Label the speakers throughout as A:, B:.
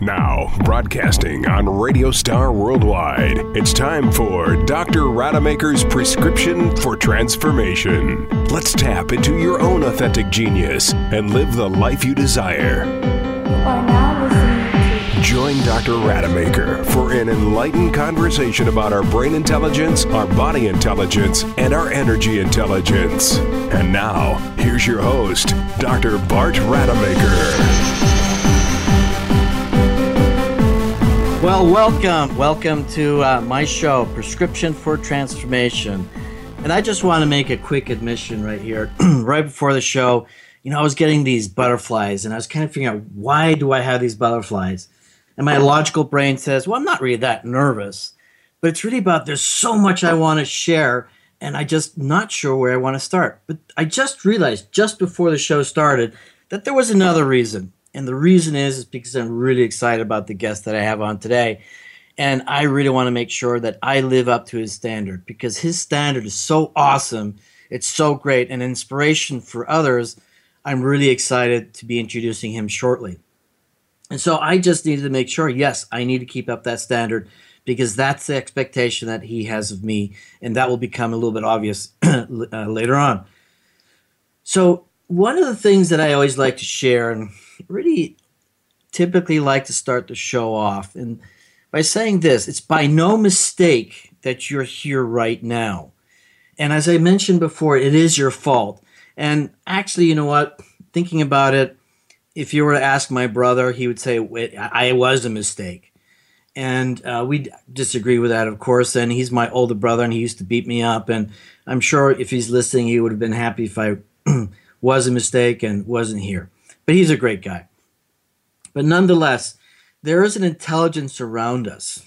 A: Now, broadcasting on Radio Star Worldwide, it's time for Dr. Rademacher's prescription for transformation. Let's tap into your own authentic genius and live the life you desire. Join Dr. Rademacher for an enlightened conversation about our brain intelligence, our body intelligence, and our energy intelligence. And now, here's your host, Dr. Bart Rademacher.
B: Well, welcome. Welcome to uh, my show, Prescription for Transformation. And I just want to make a quick admission right here, right before the show. You know, I was getting these butterflies and I was kind of figuring out why do I have these butterflies? And my logical brain says, well, I'm not really that nervous. But it's really about there's so much I want to share and I just not sure where I want to start. But I just realized just before the show started that there was another reason. And the reason is, is because I'm really excited about the guest that I have on today. And I really want to make sure that I live up to his standard because his standard is so awesome. It's so great and inspiration for others. I'm really excited to be introducing him shortly. And so I just needed to make sure, yes, I need to keep up that standard because that's the expectation that he has of me. And that will become a little bit obvious uh, later on. So, one of the things that I always like to share, and really typically like to start the show off. And by saying this, it's by no mistake that you're here right now. And as I mentioned before, it is your fault. And actually, you know what? Thinking about it, if you were to ask my brother, he would say, I was a mistake. And uh, we disagree with that, of course. And he's my older brother, and he used to beat me up. And I'm sure if he's listening, he would have been happy if I was a mistake and wasn't here but he's a great guy. But nonetheless, there is an intelligence around us.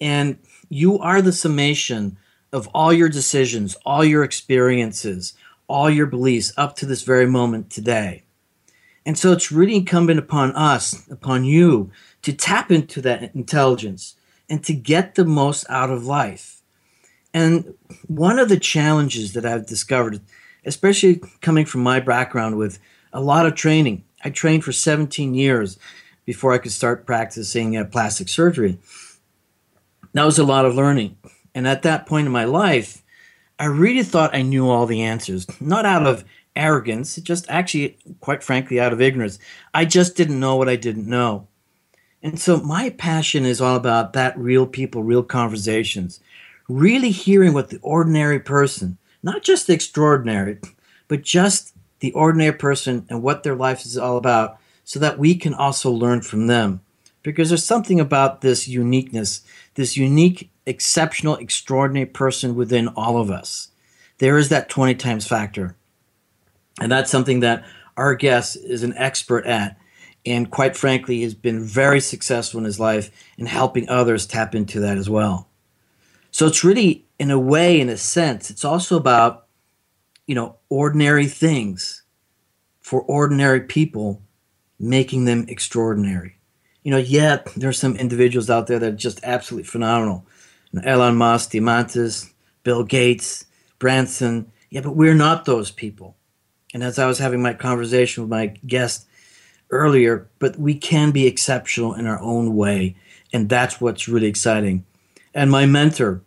B: And you are the summation of all your decisions, all your experiences, all your beliefs up to this very moment today. And so it's really incumbent upon us, upon you, to tap into that intelligence and to get the most out of life. And one of the challenges that I've discovered, especially coming from my background with a lot of training. I trained for 17 years before I could start practicing uh, plastic surgery. That was a lot of learning. And at that point in my life, I really thought I knew all the answers, not out of arrogance, just actually, quite frankly, out of ignorance. I just didn't know what I didn't know. And so my passion is all about that real people, real conversations, really hearing what the ordinary person, not just the extraordinary, but just the ordinary person and what their life is all about so that we can also learn from them. Because there's something about this uniqueness, this unique, exceptional, extraordinary person within all of us. There is that 20 times factor. And that's something that our guest is an expert at. And quite frankly, has been very successful in his life in helping others tap into that as well. So it's really, in a way, in a sense, it's also about you know, ordinary things for ordinary people, making them extraordinary. You know, yet there's some individuals out there that are just absolutely phenomenal. You know, Elon Musk, Diamandis, Bill Gates, Branson. Yeah, but we're not those people. And as I was having my conversation with my guest earlier, but we can be exceptional in our own way. And that's what's really exciting. And my mentor,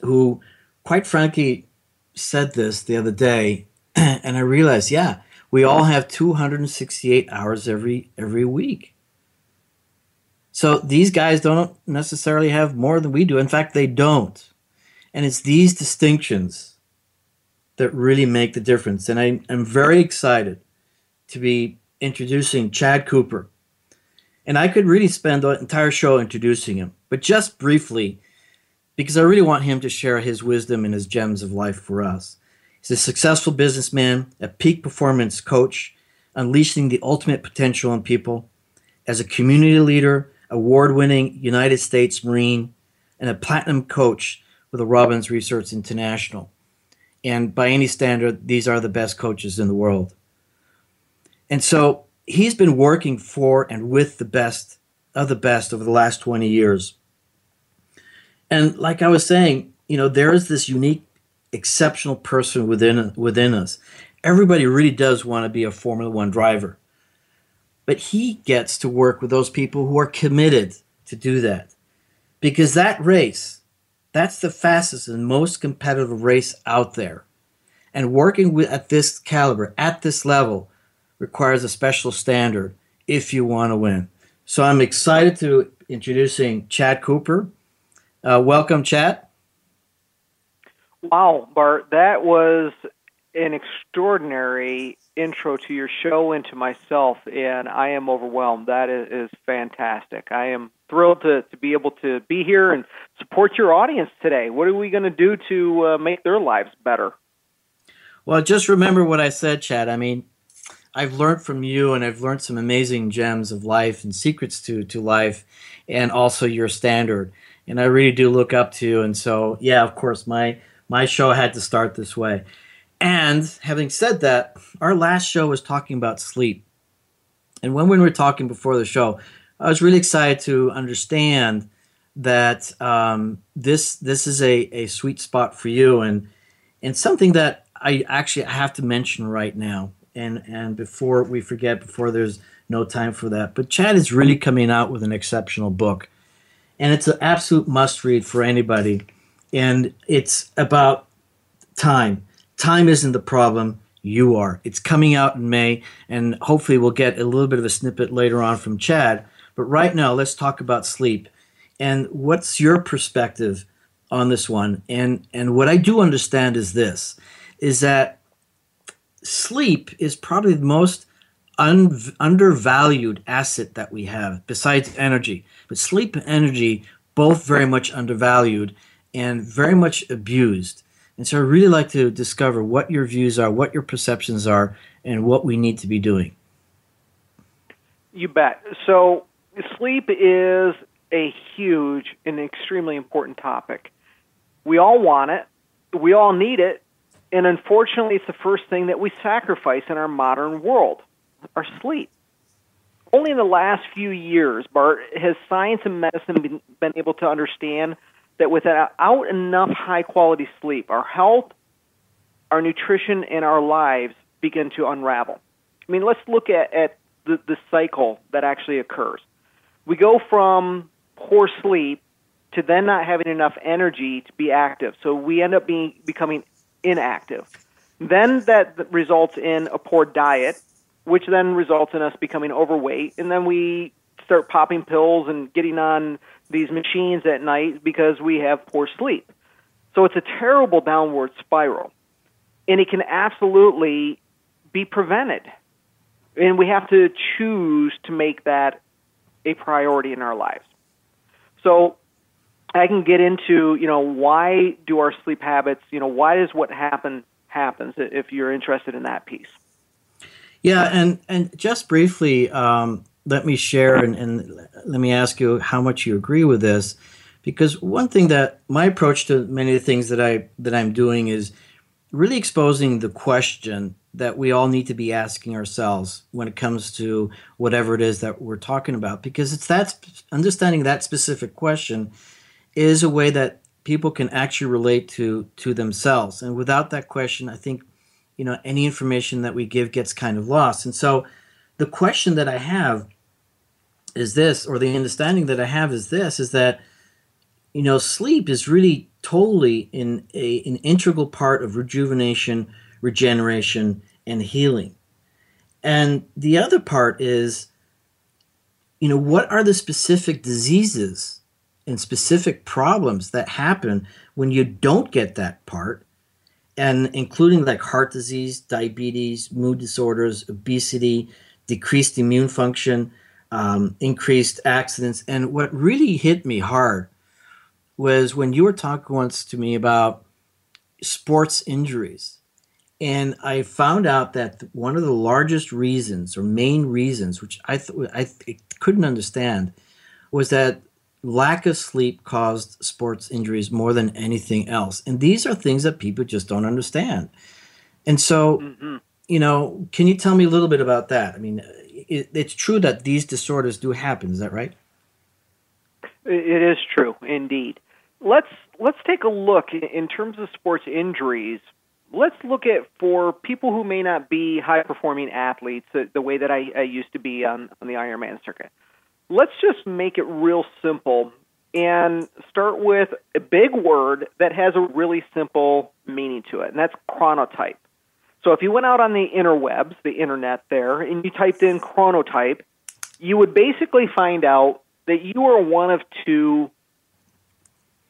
B: who, quite frankly, said this the other day, and I realized, yeah, we all have 268 hours every every week. So these guys don't necessarily have more than we do. In fact, they don't. And it's these distinctions that really make the difference. And I, am very excited to be introducing Chad Cooper. And I could really spend the entire show introducing him, but just briefly, because I really want him to share his wisdom and his gems of life for us. He's a successful businessman, a peak performance coach, unleashing the ultimate potential in people, as a community leader, award winning United States Marine, and a platinum coach with the Robbins Research International. And by any standard, these are the best coaches in the world. And so he's been working for and with the best of the best over the last 20 years. And like I was saying, you know, there is this unique, exceptional person within within us. Everybody really does want to be a Formula One driver. but he gets to work with those people who are committed to do that. Because that race, that's the fastest and most competitive race out there. And working with, at this caliber, at this level, requires a special standard if you want to win. So I'm excited to introducing Chad Cooper. Uh, welcome, Chad.
C: Wow, Bart, that was an extraordinary intro to your show and to myself, and I am overwhelmed. That is, is fantastic. I am thrilled to, to be able to be here and support your audience today. What are we going to do to uh, make their lives better?
B: Well, just remember what I said, Chad. I mean, I've learned from you, and I've learned some amazing gems of life and secrets to to life, and also your standard. And I really do look up to you. And so, yeah, of course, my my show had to start this way. And having said that, our last show was talking about sleep. And when we were talking before the show, I was really excited to understand that um, this this is a, a sweet spot for you and and something that I actually I have to mention right now. And and before we forget, before there's no time for that. But Chad is really coming out with an exceptional book. And it's an absolute must read for anybody and it's about time. Time isn't the problem. You are. It's coming out in May, and hopefully we'll get a little bit of a snippet later on from Chad. But right now, let's talk about sleep. And what's your perspective on this one? And and what I do understand is this: is that sleep is probably the most un- undervalued asset that we have, besides energy. But sleep and energy both very much undervalued and very much abused. And so I really like to discover what your views are, what your perceptions are, and what we need to be doing.
C: You bet. So sleep is a huge and extremely important topic. We all want it, we all need it, and unfortunately, it's the first thing that we sacrifice in our modern world our sleep. Only in the last few years, Bart, has science and medicine been, been able to understand that without enough high quality sleep, our health, our nutrition, and our lives begin to unravel. I mean, let's look at, at the, the cycle that actually occurs. We go from poor sleep to then not having enough energy to be active. So we end up being becoming inactive. Then that results in a poor diet, which then results in us becoming overweight, and then we start popping pills and getting on these machines at night because we have poor sleep. So it's a terrible downward spiral. And it can absolutely be prevented. And we have to choose to make that a priority in our lives. So I can get into, you know, why do our sleep habits, you know, why does what happen happens if you're interested in that piece.
B: Yeah, and and just briefly, um, let me share and, and let me ask you how much you agree with this because one thing that my approach to many of the things that I that I'm doing is really exposing the question that we all need to be asking ourselves when it comes to whatever it is that we're talking about because it's that understanding that specific question is a way that people can actually relate to to themselves. And without that question I think you know any information that we give gets kind of lost and so the question that I have is this, or the understanding that I have is this, is that you know sleep is really totally in a, an integral part of rejuvenation, regeneration, and healing. And the other part is, you know, what are the specific diseases and specific problems that happen when you don't get that part, and including like heart disease, diabetes, mood disorders, obesity, decreased immune function, um, increased accidents. And what really hit me hard was when you were talking once to me about sports injuries. And I found out that one of the largest reasons or main reasons, which I, th- I th- couldn't understand, was that lack of sleep caused sports injuries more than anything else. And these are things that people just don't understand. And so, mm-hmm. you know, can you tell me a little bit about that? I mean, it, it's true that these disorders do happen. Is that right?
C: It is true, indeed. Let's let's take a look in terms of sports injuries. let's look at for people who may not be high performing athletes the, the way that I, I used to be on, on the Ironman circuit. Let's just make it real simple and start with a big word that has a really simple meaning to it, and that's chronotype. So if you went out on the interwebs, the internet there, and you typed in chronotype, you would basically find out that you are one of two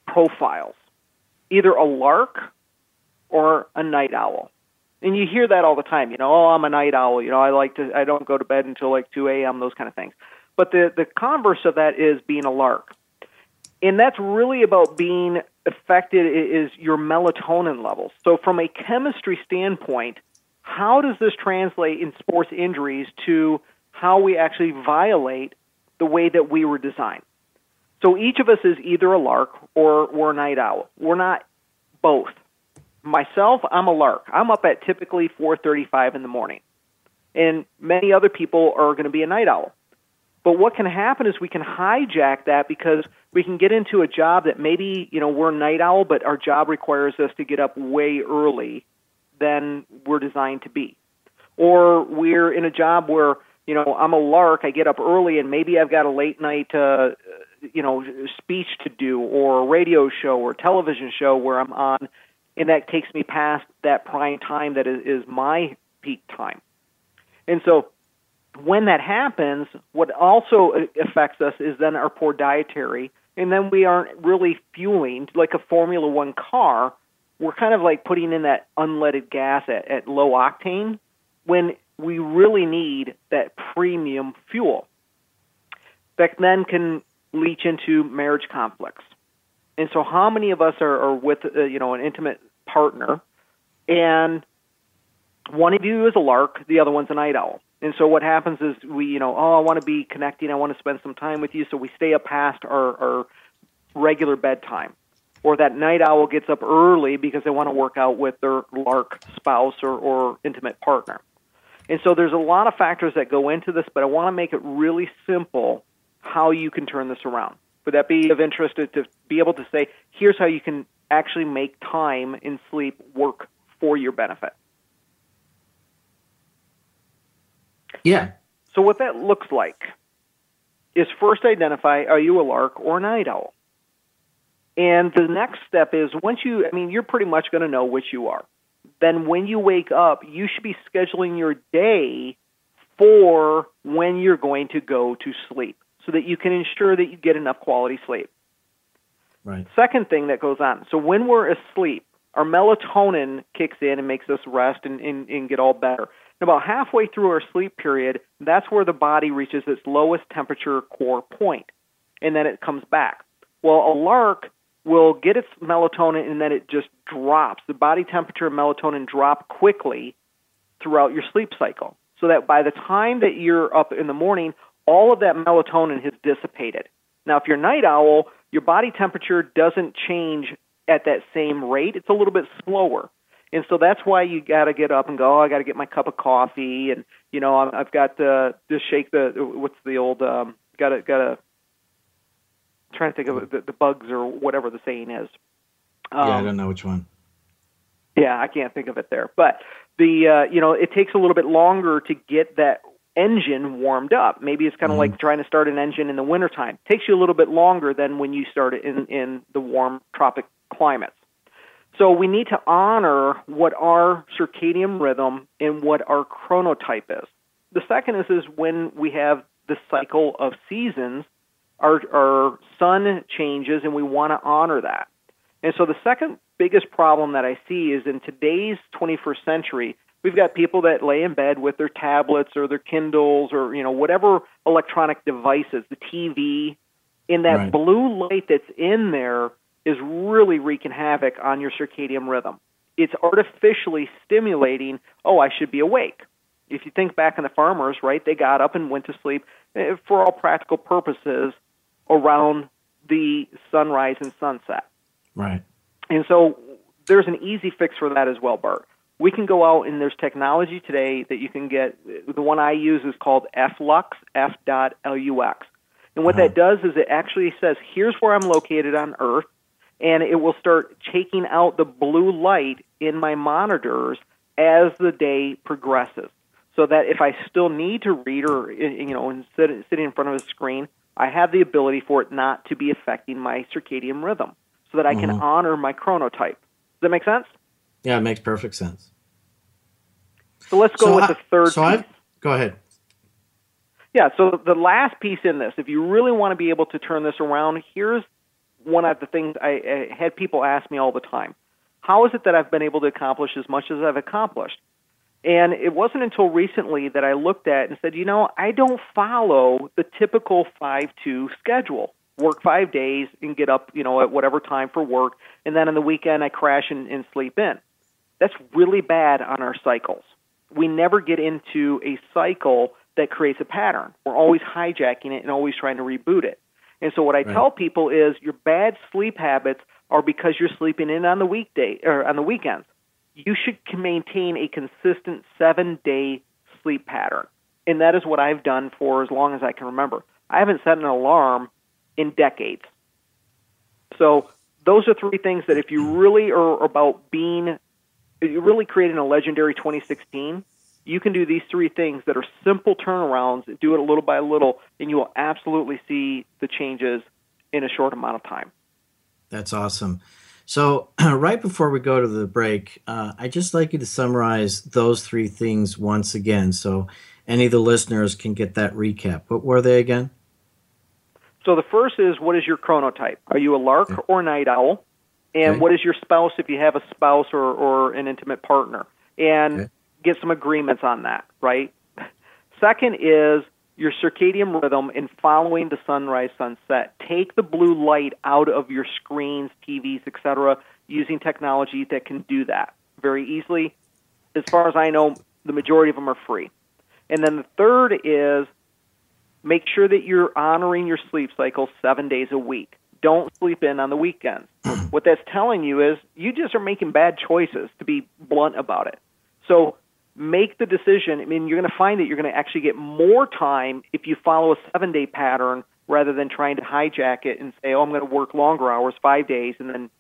C: profiles either a lark or a night owl. And you hear that all the time, you know, oh, I'm a night owl, you know, I like to, I don't go to bed until like 2 a.m., those kind of things. But the, the converse of that is being a lark. And that's really about being affected is your melatonin levels. So from a chemistry standpoint, how does this translate in sports injuries to how we actually violate the way that we were designed? So each of us is either a lark or we're a night owl. We're not both. Myself, I'm a lark. I'm up at typically 4:35 in the morning. And many other people are going to be a night owl. But what can happen is we can hijack that because we can get into a job that maybe, you know, we're night owl, but our job requires us to get up way early than we're designed to be. Or we're in a job where, you know, I'm a lark, I get up early and maybe I've got a late night uh, you know, speech to do or a radio show or television show where I'm on and that takes me past that prime time that is, is my peak time. And so when that happens, what also affects us is then our poor dietary, and then we aren't really fueling like a Formula One car. We're kind of like putting in that unleaded gas at, at low octane when we really need that premium fuel that then can leach into marriage conflicts. And so, how many of us are, are with uh, you know an intimate partner, and one of you is a lark, the other one's a night owl. And so what happens is we, you know, oh, I want to be connecting, I want to spend some time with you, so we stay up past our, our regular bedtime. Or that night owl gets up early because they want to work out with their lark spouse or, or intimate partner. And so there's a lot of factors that go into this, but I want to make it really simple how you can turn this around. Would that be of interest to, to be able to say, here's how you can actually make time in sleep work for your benefit?
B: Yeah.
C: So what that looks like is first identify are you a lark or a night owl? And the next step is once you I mean you're pretty much going to know which you are. Then when you wake up, you should be scheduling your day for when you're going to go to sleep so that you can ensure that you get enough quality sleep.
B: Right.
C: Second thing that goes on. So when we're asleep, our melatonin kicks in and makes us rest and, and, and get all better. And about halfway through our sleep period, that's where the body reaches its lowest temperature core point, and then it comes back. Well, a lark will get its melatonin and then it just drops. The body temperature and melatonin drop quickly throughout your sleep cycle, so that by the time that you're up in the morning, all of that melatonin has dissipated. Now, if you're a night owl, your body temperature doesn't change at that same rate. It's a little bit slower. And so that's why you got to get up and go. Oh, I got to get my cup of coffee, and you know I've got to just shake the what's the old um, got to got to trying to think of the, the bugs or whatever the saying is.
B: Um, yeah, I um, don't know which one.
C: Yeah, I can't think of it there, but the uh, you know it takes a little bit longer to get that engine warmed up. Maybe it's kind of mm-hmm. like trying to start an engine in the wintertime. It takes you a little bit longer than when you start it in in the warm tropic climates. So we need to honor what our circadian rhythm and what our chronotype is. The second is is when we have the cycle of seasons, our our sun changes and we want to honor that. And so the second biggest problem that I see is in today's 21st century, we've got people that lay in bed with their tablets or their Kindles or you know whatever electronic devices, the TV, in that right. blue light that's in there is really wreaking havoc on your circadian rhythm. It's artificially stimulating, oh, I should be awake. If you think back on the farmers, right, they got up and went to sleep eh, for all practical purposes around the sunrise and sunset.
B: Right.
C: And so there's an easy fix for that as well, Bart. We can go out and there's technology today that you can get. The one I use is called FLux, F dot L U X. And what uh-huh. that does is it actually says, here's where I'm located on Earth and it will start taking out the blue light in my monitors as the day progresses. So that if I still need to read or you know and sit, sitting in front of a screen, I have the ability for it not to be affecting my circadian rhythm, so that I can mm-hmm. honor my chronotype. Does that make sense?
B: Yeah, it makes perfect sense.
C: So let's go so with I, the third.
B: So I go ahead.
C: Yeah, so the last piece in this, if you really want to be able to turn this around, here's one of the things I, I had people ask me all the time. How is it that I've been able to accomplish as much as I've accomplished? And it wasn't until recently that I looked at and said, you know, I don't follow the typical 5 2 schedule. Work five days and get up, you know, at whatever time for work, and then on the weekend I crash and, and sleep in. That's really bad on our cycles. We never get into a cycle that creates a pattern. We're always hijacking it and always trying to reboot it. And so what I right. tell people is your bad sleep habits are because you're sleeping in on the weekday or on the weekends you should maintain a consistent seven day sleep pattern. And that is what I've done for as long as I can remember. I haven't set an alarm in decades. So those are three things that if you really are about being, you're really creating a legendary 2016, you can do these three things that are simple turnarounds, do it a little by little, and you will absolutely see the changes in a short amount of time.
B: That's awesome. So, right before we go to the break, uh, I'd just like you to summarize those three things once again so any of the listeners can get that recap. What were they again?
C: So, the first is what is your chronotype? Are you a lark okay. or night owl? And okay. what is your spouse if you have a spouse or, or an intimate partner? And okay. Get some agreements on that, right? Second is your circadian rhythm in following the sunrise sunset. Take the blue light out of your screens, TVs, etc., using technology that can do that very easily. As far as I know, the majority of them are free. And then the third is make sure that you're honoring your sleep cycle seven days a week. Don't sleep in on the weekends. what that's telling you is you just are making bad choices, to be blunt about it. So make the decision. I mean, you're going to find that you're going to actually get more time if you follow a seven day pattern rather than trying to hijack it and say, oh, I'm going to work longer hours, five days, and then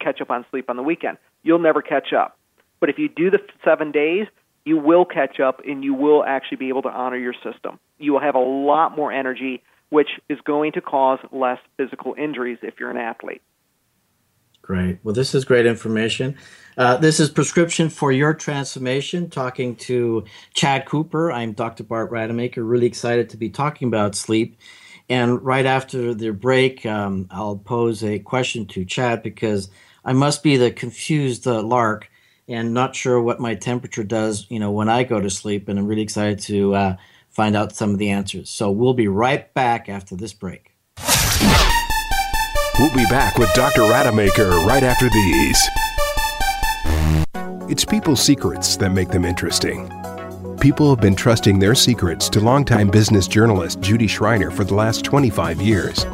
C: catch up on sleep on the weekend. You'll never catch up. But if you do the seven days, you will catch up and you will actually be able to honor your system. You will have a lot more energy, which is going to cause less physical injuries if you're an athlete.
B: Great. Well, this is great information. Uh, this is Prescription for Your Transformation, talking to Chad Cooper. I'm Dr. Bart Rademacher, really excited to be talking about sleep. And right after the break, um, I'll pose a question to Chad because I must be the confused uh, lark and not sure what my temperature does, you know, when I go to sleep. And I'm really excited to uh, find out some of the answers. So we'll be right back after this break.
A: We'll be back with Dr. Rademacher right after these. It's people's secrets that make them interesting. People have been trusting their secrets to longtime business journalist Judy Schreiner for the last 25 years.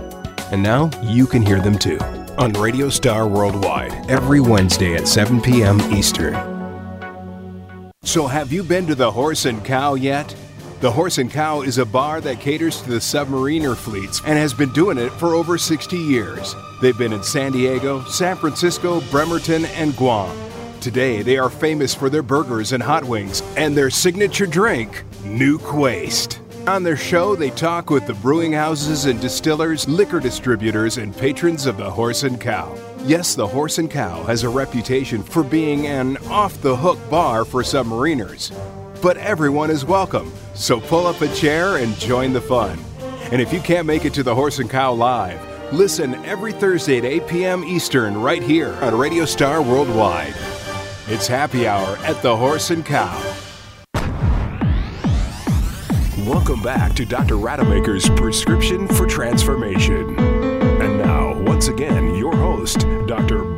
A: And now you can hear them too on Radio Star Worldwide every Wednesday at 7 p.m. Eastern. So, have you been to the Horse and Cow yet? The Horse and Cow is a bar that caters to the submariner fleets and has been doing it for over 60 years. They've been in San Diego, San Francisco, Bremerton, and Guam. Today, they are famous for their burgers and hot wings and their signature drink, New Quaist. On their show, they talk with the brewing houses and distillers, liquor distributors, and patrons of the Horse and Cow. Yes, the Horse and Cow has a reputation for being an off the hook bar for submariners but everyone is welcome. So pull up a chair and join the fun. And if you can't make it to the Horse and Cow Live, listen every Thursday at 8 p.m. Eastern right here on Radio Star Worldwide. It's happy hour at the Horse and Cow. Welcome back to Dr. Rademacher's Prescription for Transformation. And now, once again, your host, Dr.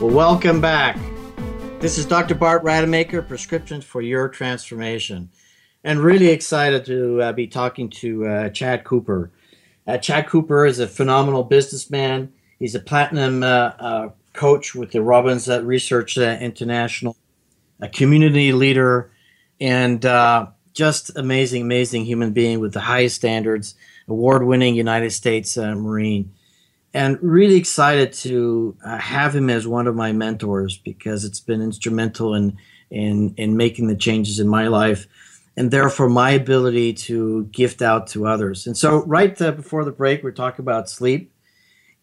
B: Well, welcome back. This is Dr. Bart Rademacher, Prescriptions for Your Transformation. And really excited to uh, be talking to uh, Chad Cooper. Uh, Chad Cooper is a phenomenal businessman. He's a platinum uh, uh, coach with the Robbins uh, Research International, a community leader, and just amazing, amazing human being with the highest standards, award winning United States Marine. And really excited to uh, have him as one of my mentors because it's been instrumental in in in making the changes in my life and therefore my ability to gift out to others. And so right uh, before the break we're talking about sleep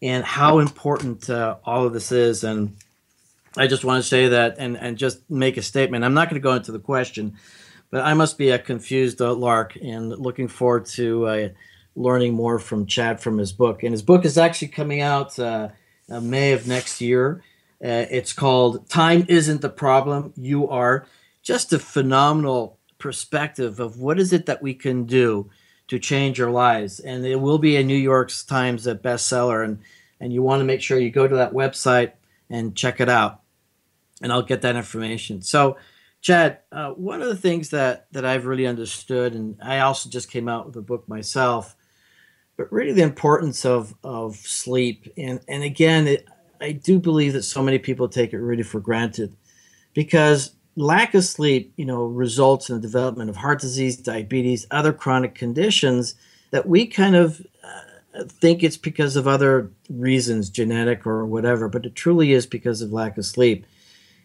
B: and how important uh, all of this is. And i just want to say that and and just make a statement. I'm not going to go into the question but i must be a confused uh, lark and looking forward to uh, learning more from Chad from his book. And his book is actually coming out uh, uh, May of next year. Uh, it's called Time Isn't the Problem, You Are. Just a phenomenal perspective of what is it that we can do to change our lives. And it will be a New York Times bestseller. And, and you want to make sure you go to that website and check it out. And I'll get that information. So, Chad, uh, one of the things that, that I've really understood, and I also just came out with a book myself, but really the importance of of sleep. And and again it, i do believe that so many people take it really for granted because lack of sleep you know results in the development of heart disease diabetes other chronic conditions that we kind of uh, think it's because of other reasons genetic or whatever but it truly is because of lack of sleep.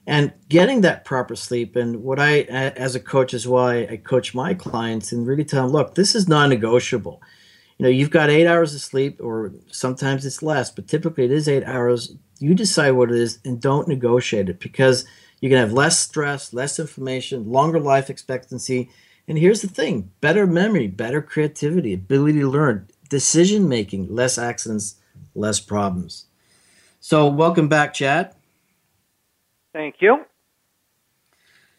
B: And getting that proper sleep and what i as a coach is why I, coach my clients and really tell them look this is non-negotiable. you know you've got eight hours of sleep or sometimes it's less but typically it is eight hours. You decide what it is and don't negotiate it because you can have less stress less inflammation longer life expectancy. And here's the thing better memory better creativity ability to learn decision making less accidents less problems. So welcome back chad.
C: Thank you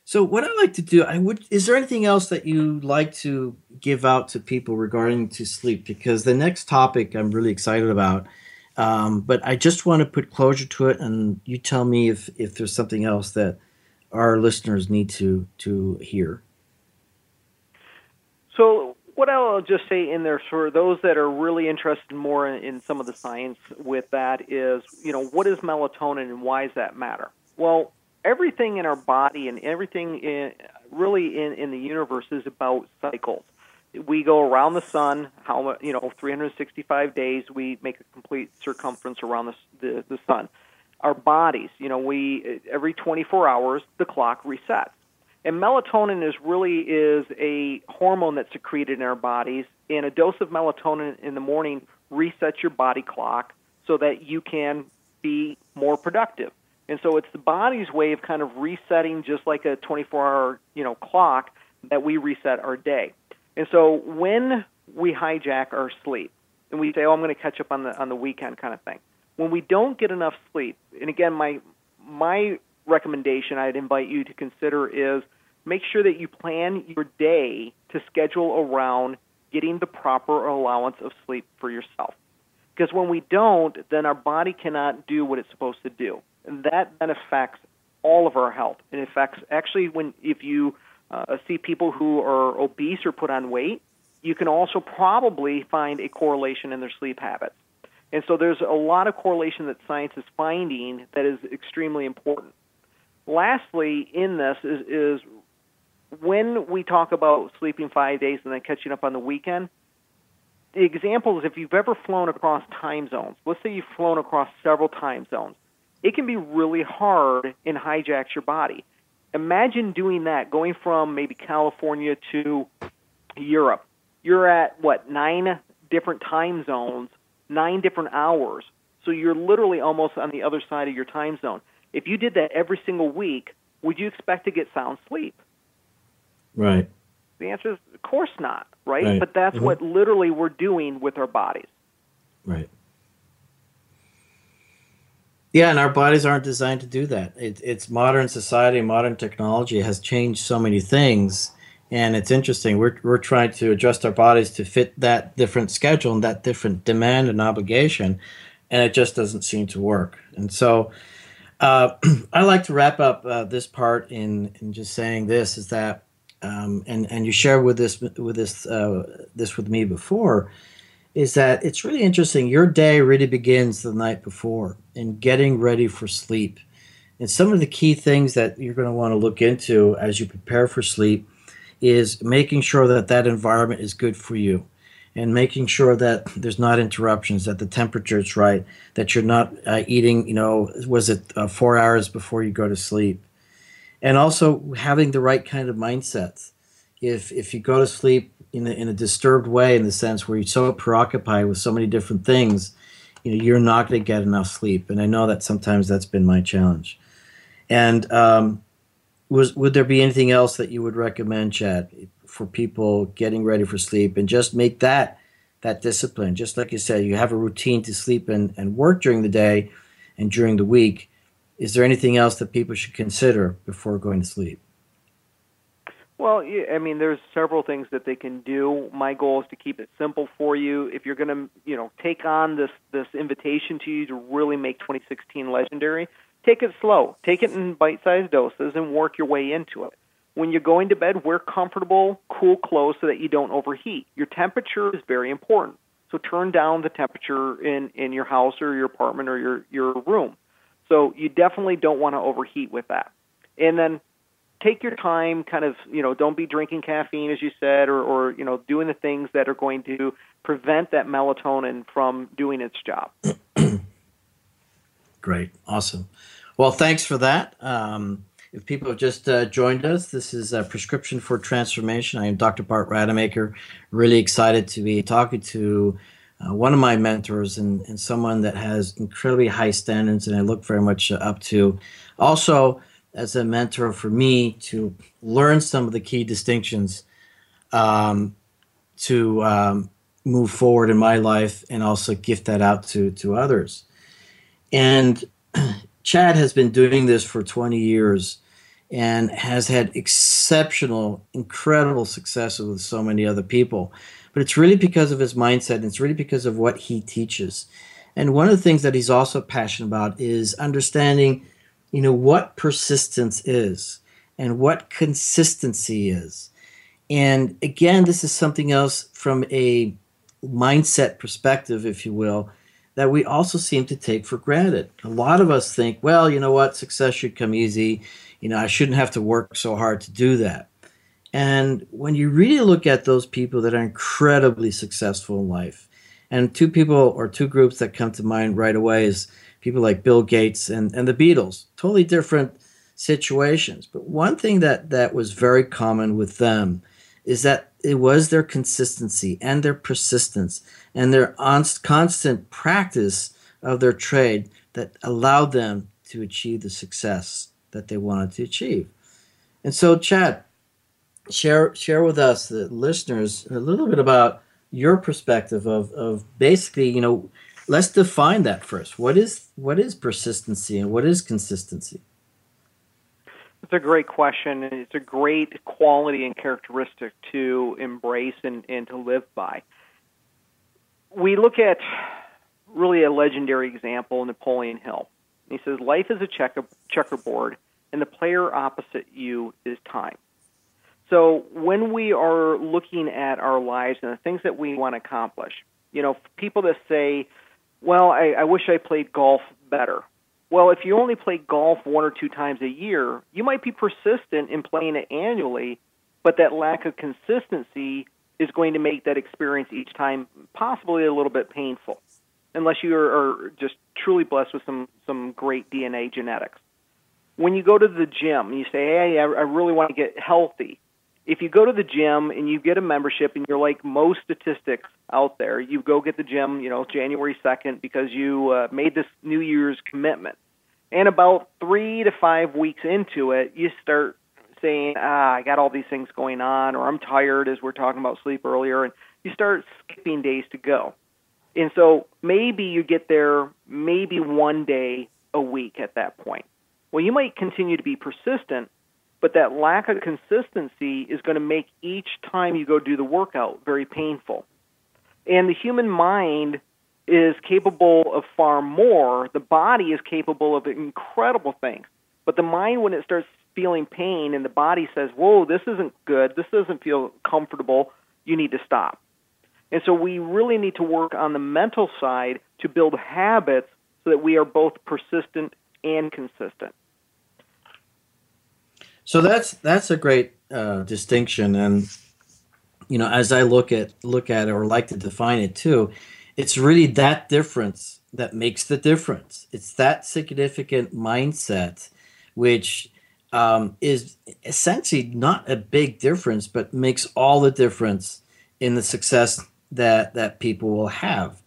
B: so what I like to do, I would is there anything else that you like to give out to people regarding to sleep? Because the next topic I'm really excited about. Um, but I just want to put closure to it, and you tell me if if there's something else that our listeners need to to hear.
C: So what I'll just say in there for those that are really interested more in, in some of the science with that is, you know, what is melatonin and why does that matter? Well, everything in our body and everything in, really in, in the universe is about cycles. We go around the sun, how you know, 365 days. We make a complete circumference around the, the, the sun. Our bodies, you know, we every 24 hours the clock resets. And melatonin is really is a hormone that's secreted in our bodies, and a dose of melatonin in the morning resets your body clock so that you can be more productive. And so it's the body's way of kind of resetting, just like a 24-hour you know clock, that we reset our day. And so when we hijack our sleep and we say, "Oh, I'm going to catch up on the on the weekend," kind of thing. When we don't get enough sleep, and again, my my recommendation I'd invite you to consider is make sure that you plan your day to schedule around getting the proper allowance of sleep for yourself. Because when we don't, then our body cannot do what it's supposed to do that then affects all of our health. It affects actually when if you uh, see people who are obese or put on weight, you can also probably find a correlation in their sleep habits. And so there's a lot of correlation that science is finding that is extremely important. Lastly, in this is, is when we talk about sleeping five days and then catching up on the weekend, the example is if you've ever flown across time zones, let's say you've flown across several time zones, it can be really hard and hijacks your body. Imagine doing that, going from maybe California to Europe. You're at what nine different time zones, nine different hours. So you're literally almost on the other side of your time zone. If you did that every single week, would you expect to get sound sleep?
B: Right.
C: The answer is, of course not, right?
B: right.
C: But that's
B: mm-hmm.
C: what literally we're doing with our bodies.
B: Right. Yeah, and our bodies aren't designed to do that. It, it's modern society, modern technology has changed so many things, and it's interesting. We're we're trying to adjust our bodies to fit that different schedule and that different demand and obligation, and it just doesn't seem to work. And so, uh, I like to wrap up uh, this part in in just saying this is that, um, and and you shared with this with this uh, this with me before is that it's really interesting. Your day really begins the night before and getting ready for sleep. And some of the key things that you're going to want to look into as you prepare for sleep is making sure that that environment is good for you. and making sure that there's not interruptions, that the temperature is right, that you're not uh, eating, you know, was it uh, four hours before you go to sleep, and also having the right kind of mindset. If if you go to sleep in a, in a disturbed way, in the sense where you're so preoccupied with so many different things, you know, you're not going to get enough sleep. And I know that sometimes that's been my challenge. And um, was would there be anything else that you would recommend, Chad, for people getting ready for sleep and just make that that discipline. Just like you said, you have a routine to sleep and, and work during the day and during the week. Is there anything else that people should consider before going to sleep?
C: Well, I mean, there's several things that they can do. My goal is to keep it simple for you. If you're going to, you know, take on this this invitation to you to really make 2016 legendary, take it slow. Take it in bite-sized doses and work your way into it. When you're going to bed, wear comfortable, cool clothes so that you don't overheat. Your temperature is very important. So turn down the temperature in, in your house or your apartment or your, your room. So you definitely don't want to overheat with that. And then take your time, kind of, you know, don't be drinking caffeine, as you said, or, or you know, doing the things that are going to prevent that melatonin from doing its job.
B: Great. Awesome. Well, thanks for that. Um, if people have just uh, joined us, this is a Prescription for Transformation. I am Dr. Bart Rademacher. Really excited to be talking to uh, one of my mentors and, and someone that has incredibly high standards and I look very much up to. Also, as a mentor for me to learn some of the key distinctions um, to um, move forward in my life and also gift that out to, to others. And Chad has been doing this for 20 years and has had exceptional, incredible success with so many other people. But it's really because of his mindset, and it's really because of what he teaches. And one of the things that he's also passionate about is understanding, you know, what persistence is and what consistency is. And again, this is something else from a mindset perspective, if you will, that we also seem to take for granted. A lot of us think, well, you know what, success should come easy you know, I shouldn't have to work so hard to do that. And when you really look at those people that are incredibly successful in life, and two people or two groups that come to mind right away is people like Bill Gates and, and the Beatles, totally different situations. But one thing that, that was very common with them is that it was their consistency and their persistence and their constant practice of their trade that allowed them to achieve the success that they wanted to achieve. And so, Chad, share share with us, the listeners, a little bit about your perspective of, of basically, you know, let's define that first. What is what is persistency and what is consistency?
C: It's a great question, it's a great quality and characteristic to embrace and, and to live by. We look at really a legendary example, Napoleon Hill. He says, Life is a checker, checkerboard, and the player opposite you is time. So when we are looking at our lives and the things that we want to accomplish, you know, people that say, well, I, I wish I played golf better. Well, if you only play golf one or two times a year, you might be persistent in playing it annually, but that lack of consistency is going to make that experience each time possibly a little bit painful, unless you are, are just truly blessed with some, some great DNA genetics when you go to the gym and you say, "Hey, I, I really want to get healthy," if you go to the gym and you get a membership and you're like most statistics out there, you go get the gym, you know, January 2nd because you uh, made this New Year's commitment. And about three to five weeks into it, you start saying, ah, I got all these things going on, or I'm tired, as we're talking about sleep earlier, and you start skipping days to go. And so maybe you get there maybe one day a week at that point. Well, you might continue to be persistent, but that lack of consistency is going to make each time you go do the workout very painful. And the human mind is capable of far more. The body is capable of incredible things. But the mind, when it starts feeling pain and the body says, Whoa, this isn't good, this doesn't feel comfortable, you need to stop. And so we really need to work on the mental side to build habits so that we are both persistent and consistent.
B: So that's that's a great uh, distinction, and you know, as I look at look at it or like to define it too, it's really that difference that makes the difference. It's that significant mindset, which um, is essentially not a big difference, but makes all the difference in the success that that people will have.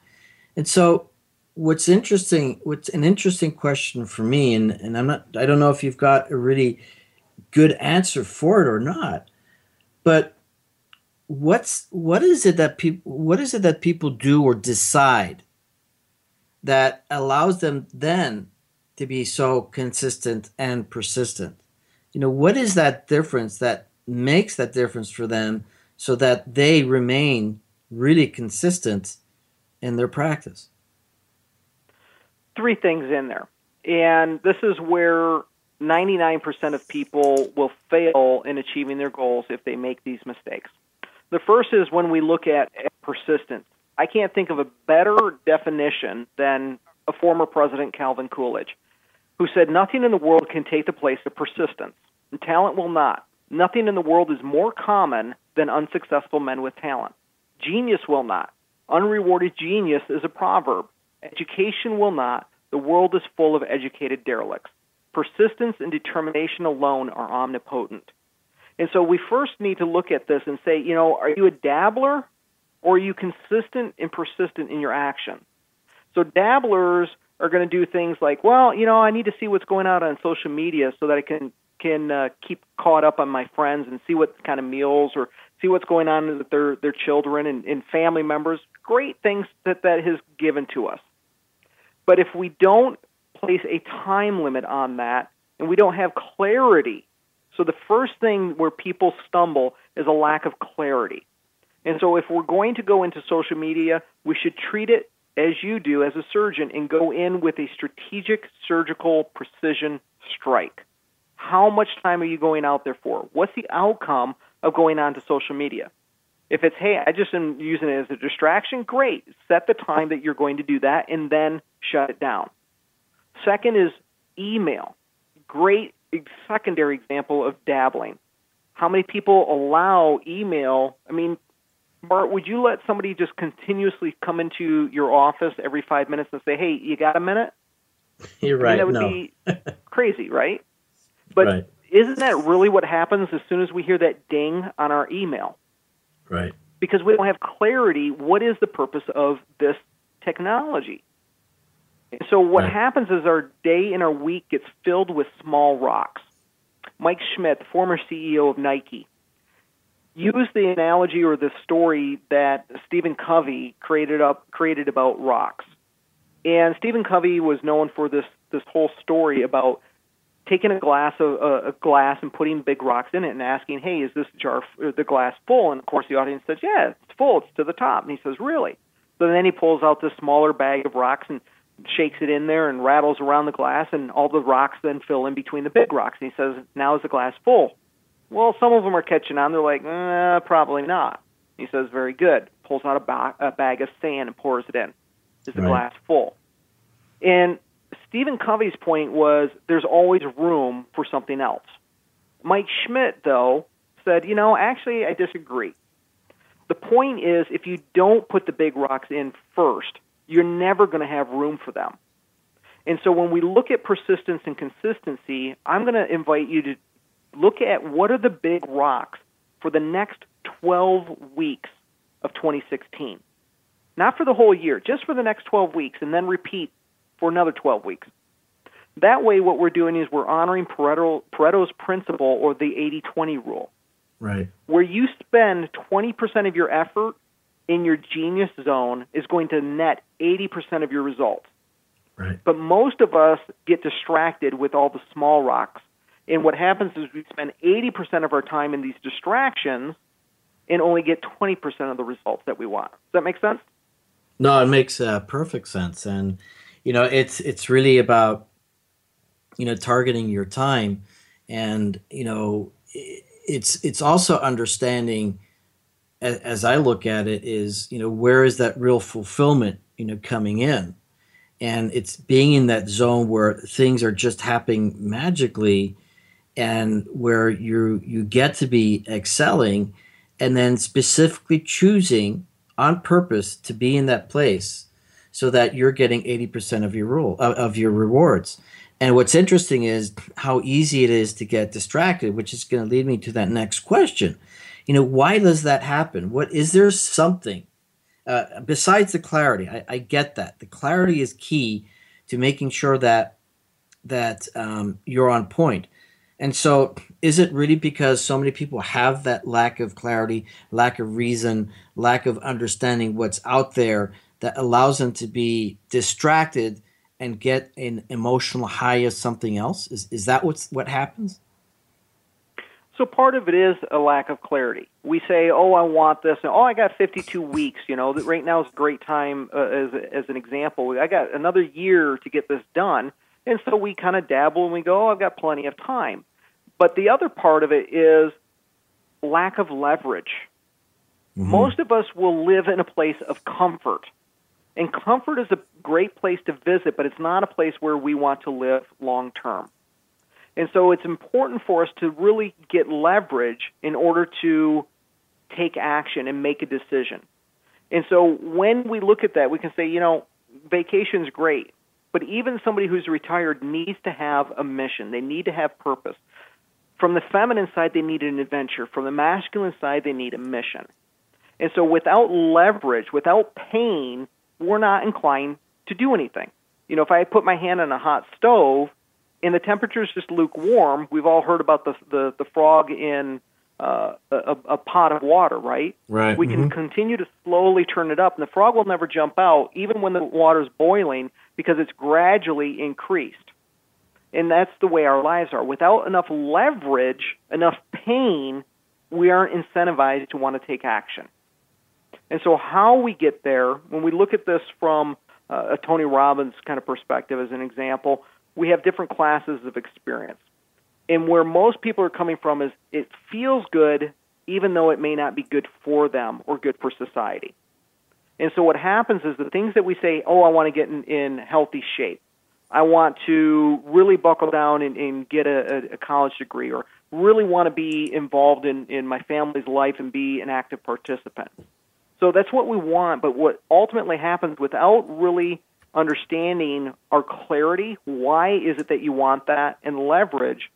B: And so, what's interesting, what's an interesting question for me, and and I'm not, I don't know if you've got a really good answer for it or not, but what's what is it that people what is it that people do or decide that allows them then to be so consistent and persistent. You know, what is that difference that makes that difference for them so that they remain really consistent in their practice?
C: Three things in there. And this is where 99% of people will fail in achieving their goals if they make these mistakes. The first is when we look at persistence. I can't think of a better definition than a former president, Calvin Coolidge, who said, Nothing in the world can take the place of persistence, and talent will not. Nothing in the world is more common than unsuccessful men with talent. Genius will not. Unrewarded genius is a proverb. Education will not. The world is full of educated derelicts. Persistence and determination alone are omnipotent. And so we first need to look at this and say, you know, are you a dabbler or are you consistent and persistent in your action? So dabblers are going to do things like, well, you know, I need to see what's going on on social media so that I can can uh, keep caught up on my friends and see what kind of meals or see what's going on with their their children and, and family members. Great things that that has given to us. But if we don't place a time limit on that and we don't have clarity, so the first thing where people stumble is a lack of clarity. And so, if we're going to go into social media, we should treat it as you do as a surgeon and go in with a strategic surgical precision strike. How much time are you going out there for? What's the outcome of going on to social media? If it's, hey, I just am using it as a distraction, great. Set the time that you're going to do that and then shut it down. Second is email. Great secondary example of dabbling. How many people allow email? I mean, Bart, would you let somebody just continuously come into your office every five minutes and say, "Hey, you got a minute"?
B: You're right.
C: I mean, that would
B: no.
C: be crazy, right? But
B: right.
C: isn't that really what happens as soon as we hear that ding on our email?
B: Right.
C: Because we don't have clarity. What is the purpose of this technology? So what
B: Right.
C: happens is our day and our week gets filled with small rocks. Mike Schmidt, former CEO of Nike, used the analogy or the story that Stephen Covey created up created about rocks. And Stephen Covey was known for this this whole story about taking a glass of a, a glass and putting big rocks in it and asking, "Hey, is this jar the glass full?" And of course, the audience says, "Yeah, it's full. It's to the top." And he says, "Really?" So then he pulls out this smaller bag of rocks and shakes it in there and rattles around the glass, and all the rocks then fill in between the big rocks. And he says, "Now is the glass full?" Well, some of them are catching on. They're like, eh, "Probably not." He says, "Very good." Pulls out a, ba- a bag of sand and pours it in. Is the
B: Right.
C: glass full? And Stephen Covey's point was there's always room for something else. Mike Schmidt, though, said, you know, actually, I disagree. The point is, if you don't put the big rocks in first, you're never going to have room for them. And so when we look at persistence and consistency, I'm going to invite you to look at what are the big rocks for the next 12 weeks of 2016. Not for the whole year, just for the next 12 weeks, and then repeat for another 12 weeks. That way, what we're doing is we're honoring Pareto, Pareto's principle or the 80 20 rule,
B: Right.
C: where you spend 20% of your effort in your genius zone is going to net 80% of your results.
B: Right.
C: But most of us get distracted with all the small rocks. And what happens is we spend 80% of our time in these distractions and only get 20% of the results that we want. Does that make sense?
B: No, it makes uh, perfect sense, and you know, it's it's really about you know targeting your time, and you know, it's it's also understanding, as, I look at it, is you know where is that real fulfillment you know coming in, and it's being in that zone where things are just happening magically, and where you you get to be excelling and then specifically choosing on purpose to be in that place so that you're getting 80% of your rule of your rewards. And what's interesting is how easy it is to get distracted which is going to lead me to that next question you know why does that happen? What is there something? Uh, besides the clarity I, I, get that. The clarity is key to making sure that that um, you're on point. and so is it really because so many people have that lack of clarity lack of reason lack of understanding what's out there that allows them to be distracted and get an emotional high of something else? Is, is that what's what happens
C: so part of it is a lack of clarity. We say, "Oh, I want this," and "Oh, I got 52 weeks." You know, right now is a great time uh, as as an example. I got another year to get this done, and so we kind of dabble and we go, oh, "I've got plenty of time." But the other part of it is lack of leverage. Mm-hmm. Most of us will live in a place of comfort. And comfort is a great place to visit, but it's not a place where we want to live long term. And so it's important for us to really get leverage in order to take action and make a decision. And so when we look at that, we can say, you know, vacation's great, but even somebody who's retired needs to have a mission. They need to have purpose. From the feminine side, they need an adventure. From the masculine side, they need a mission. And so without leverage, without pain, we're not inclined to do anything. You know, if I put my hand on a hot stove, and the temperature is just lukewarm, we've all heard about the the, the frog in uh, a, a pot of water, right?
B: Right.
C: We can mm-hmm. continue to slowly turn it up, and the frog will never jump out, even when the water is boiling, because it's gradually increased. And that's the way our lives are. Without enough leverage, enough pain, we aren't incentivized to want to take action. And so, how we get there, when we look at this from uh, a Tony Robbins kind of perspective, as an example, we have different classes of experience. And where most people are coming from is it feels good, even though it may not be good for them or good for society. And so what happens is the things that we say, oh, I want to get in, in healthy shape. I want to really buckle down and, and get a, a college degree or really want to be involved in, in my family's life and be an active participant. So that's what we want, but what ultimately happens without really understanding our clarity. Why is it that you want that? And leverage.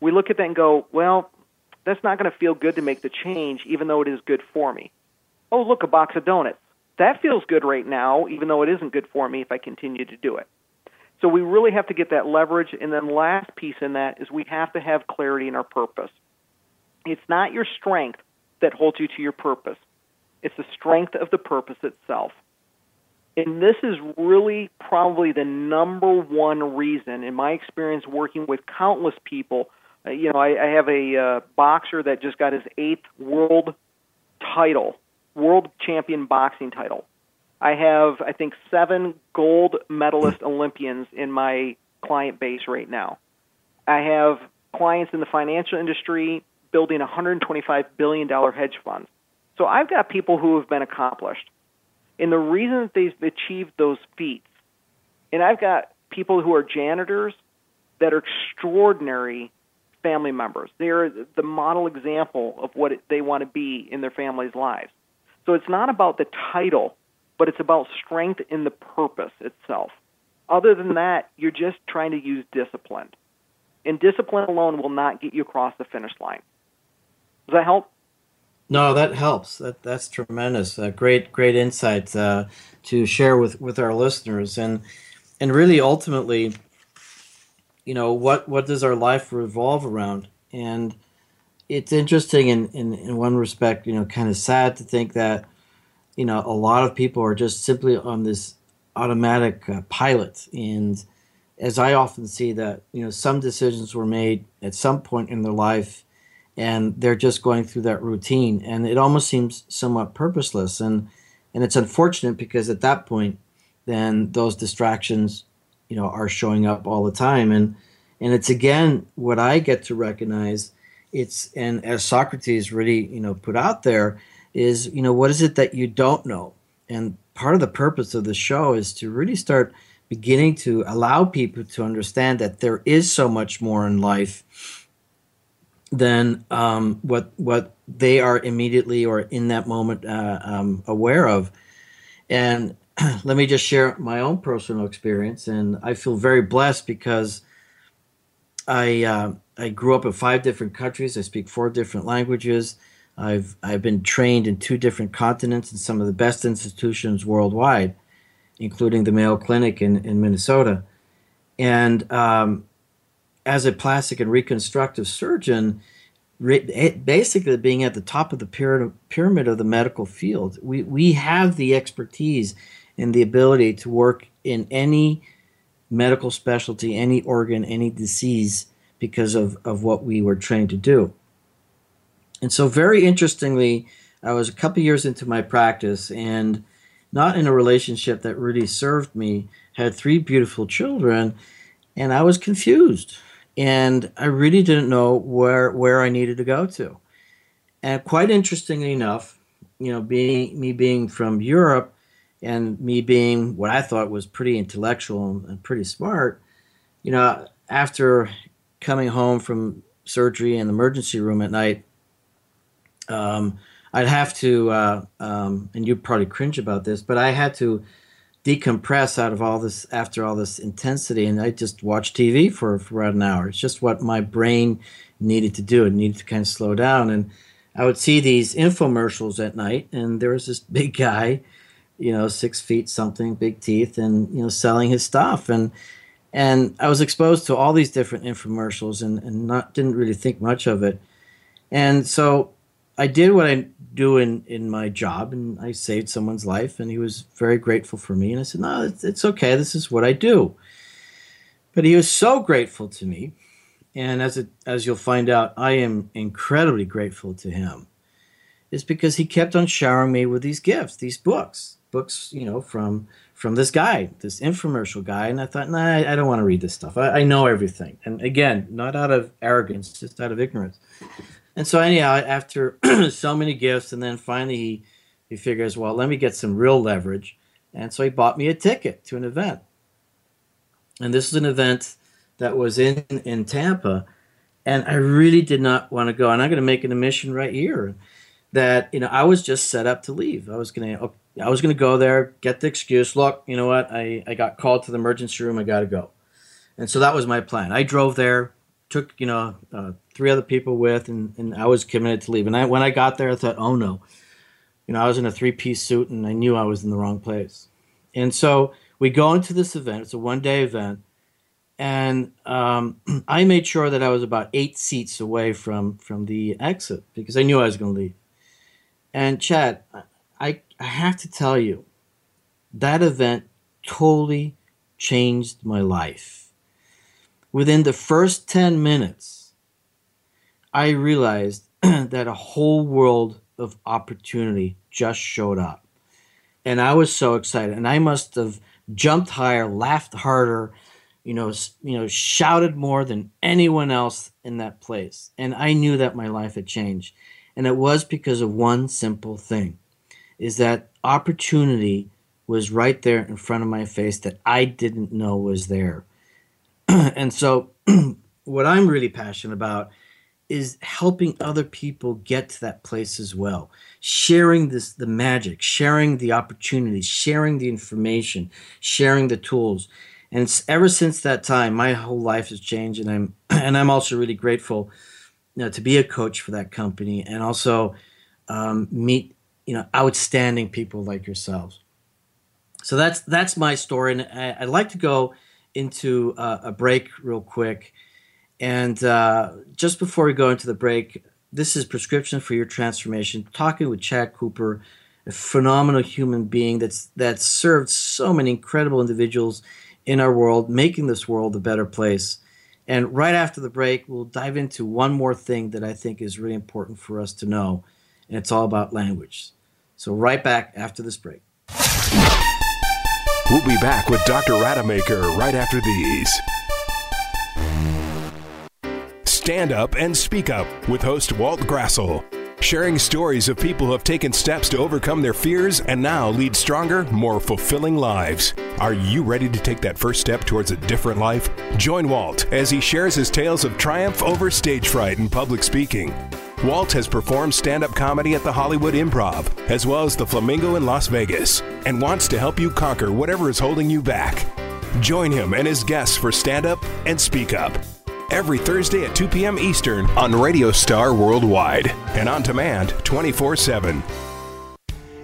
C: We look at that and go, well, that's not going to feel good to make the change, even though it is good for me. Oh, look, a box of donuts. That feels good right now, even though it isn't good for me if I continue to do it. So we really have to get that leverage. And then last piece in that is we have to have clarity in our purpose. It's not your strength that holds you to your purpose. It's the strength of the purpose itself. And this is really probably the number one reason, in my experience working with countless people. Uh, you know, I, I have a uh, boxer that just got his eighth world title, world champion boxing title. I have, I think, seven gold medalist Olympians in my client base right now. I have clients in the financial industry building $125 billion hedge funds. So I've got people who have been accomplished. And the reason that they've achieved those feats, and I've got people who are janitors that are extraordinary family members. They're the model example of what they want to be in their family's lives. So it's not about the title, but it's about strength in the purpose itself. Other than that, you're just trying to use discipline. And discipline alone will not get you across the finish line. Does that help?
B: No, that helps. That that's tremendous. Uh, great, great insights uh, to share with with our listeners, and and really ultimately, you know, what what does our life revolve around? And it's interesting in in, in one respect, you know, kind of sad to think that, you know, a lot of people are just simply on this automatic uh, pilot, and as I often see that, you know, some decisions were made at some point in their life and they're just going through that routine and it almost seems somewhat purposeless and and it's unfortunate because at that point then those distractions you know are showing up all the time and and it's again what i get to recognize it's and as socrates really you know put out there is you know what is it that you don't know? And part of the purpose of the show is to really start beginning to allow people to understand that there is so much more in life than um, what what they are immediately or in that moment uh, um, aware of. And let me just share my own personal experience, and I feel very blessed because I uh, I grew up in five different countries. I speak four different languages. I've I've been trained in two different continents in some of the best institutions worldwide, including the Mayo Clinic in, in Minnesota. And um, as a plastic and reconstructive surgeon, basically being at the top of the pyramid of the medical field, we, we have the expertise and the ability to work in any medical specialty, any organ, any disease because of, of what we were trained to do. And so, very interestingly, I was a couple years into my practice and not in a relationship that really served me, had three beautiful children, and I was confused. And I really didn't know where, where I needed to go to. And quite interestingly enough, you know, being me being from Europe and me being what I thought was pretty intellectual and pretty smart, you know, after coming home from surgery in the emergency room at night, um, I'd have to, uh, um, and you'd probably cringe about this, but I had to decompress out of all this after all this intensity, and I just watch TV for, for about an hour. It's just what my brain needed to do. It needed to kind of slow down, and I would see these infomercials at night, and there was this big guy, you know, six feet something, big teeth, and you know, selling his stuff, and and I was exposed to all these different infomercials and, and not didn't really think much of it. And so I did what I do in, in my job and I saved someone's life and he was very grateful for me. And I said, no, it's, it's okay. This is what I do. But he was so grateful to me. And as, it, as you'll find out, I am incredibly grateful to him. Is because he kept on showering me with these gifts, these books, books, you know, from from this guy, this infomercial guy, and I thought, nah, I, I don't want to read this stuff. I, I, know everything, and again, not out of arrogance, just out of ignorance. And so, anyhow, after so many gifts, and then finally he he figures, well, let me get some real leverage, and so he bought me a ticket to an event. And this is an event that was in in Tampa, and I really did not want to go. And I'm going to make an admission right here that you know I was just set up to leave. I was going to I was going to go there, get the excuse. Look, you know what? I, I got called to the emergency room. I got to go. And so that was my plan. I drove there, took, you know, uh, three other people with, and, and I was committed to leave. And I, when I got there, I thought, oh no. You know, I was in a three piece suit and I knew I was in the wrong place. And so we go into this event. It's a one day event. And um, I made sure that I was about eight seats away from, from the exit because I knew I was going to leave. And Chad, I, I have to tell you, that event totally changed my life. Within the first 10 minutes, I realized that a whole world of opportunity just showed up. And I was so excited. And I must have jumped higher, laughed harder, you know, you know, shouted more than anyone else in that place. And I knew that my life had changed. And it was because of one simple thing is that opportunity was right there in front of my face that I didn't know was there. and so, what I'm really passionate about is helping other people get to that place as well sharing this the magic sharing the opportunities sharing the information sharing the tools and ever since that time my whole life has changed and i'm and i'm also really grateful you know, to be a coach for that company and also um, meet you know outstanding people like yourselves. So that's that's my story, and I, would like to go into uh, a break real quick. And uh, just before we go into the break, this is prescription for your transformation. Talking with Chad Cooper, a phenomenal human being that's that's served so many incredible individuals in our world, making this world a better place. And right after the break, we'll dive into one more thing that I think is really important for us to know, and it's all about language. So, right back after this break.
A: We'll be back with Dr. Rademacher right after these. Stand up and speak up with host Walt Grassl. sharing stories of people who have taken steps to overcome their fears and now lead stronger, more fulfilling lives. Are you ready to take that first step towards a different life? Join Walt as he shares his tales of triumph over stage fright and public speaking. Walt has performed stand up comedy at the Hollywood Improv, as well as the Flamingo in Las Vegas, and wants to help you conquer whatever is holding you back. Join him and his guests for Stand Up and Speak Up every Thursday at 2 p.m. Eastern on Radio Star Worldwide and on demand 24 7.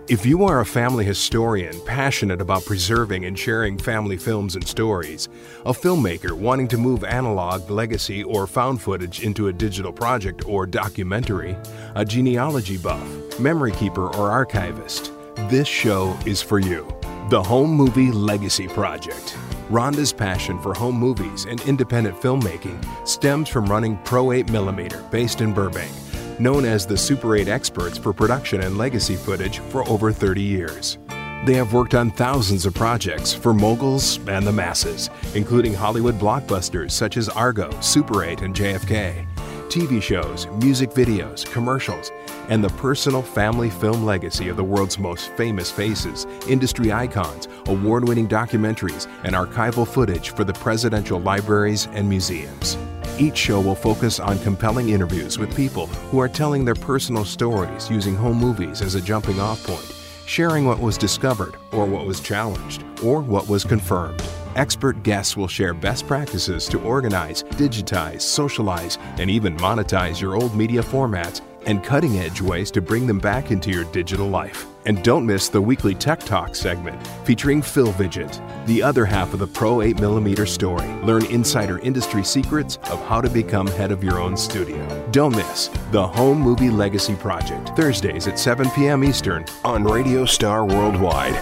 A: If you are a family historian passionate about preserving and sharing family films and stories, a filmmaker wanting to move analog, legacy, or found footage into a digital project or documentary, a genealogy buff, memory keeper, or archivist, this show is for you. The Home Movie Legacy Project. Rhonda's passion for home movies and independent filmmaking stems from running Pro 8mm based in Burbank, known as the Super 8 experts for production and legacy footage for over 30 years. They have worked on thousands of projects for moguls and the masses, including Hollywood blockbusters such as Argo, Super 8, and JFK, TV shows, music videos, commercials, and the personal family film legacy of the world's most famous faces, industry icons, award winning documentaries, and archival footage for the presidential libraries and museums. Each show will focus on compelling interviews with people who are telling their personal stories using home movies as a jumping off point, sharing what was discovered, or what was challenged, or what was confirmed. Expert guests will share best practices to organize, digitize, socialize, and even monetize your old media formats and cutting edge ways to bring them back into your digital life. And don't miss the weekly Tech Talk segment featuring Phil Vigeant, the other half of the Pro 8mm story. Learn insider industry secrets of how to become head of your own studio. Don't miss the Home Movie Legacy Project, Thursdays at 7 p.m. Eastern on Radio Star Worldwide.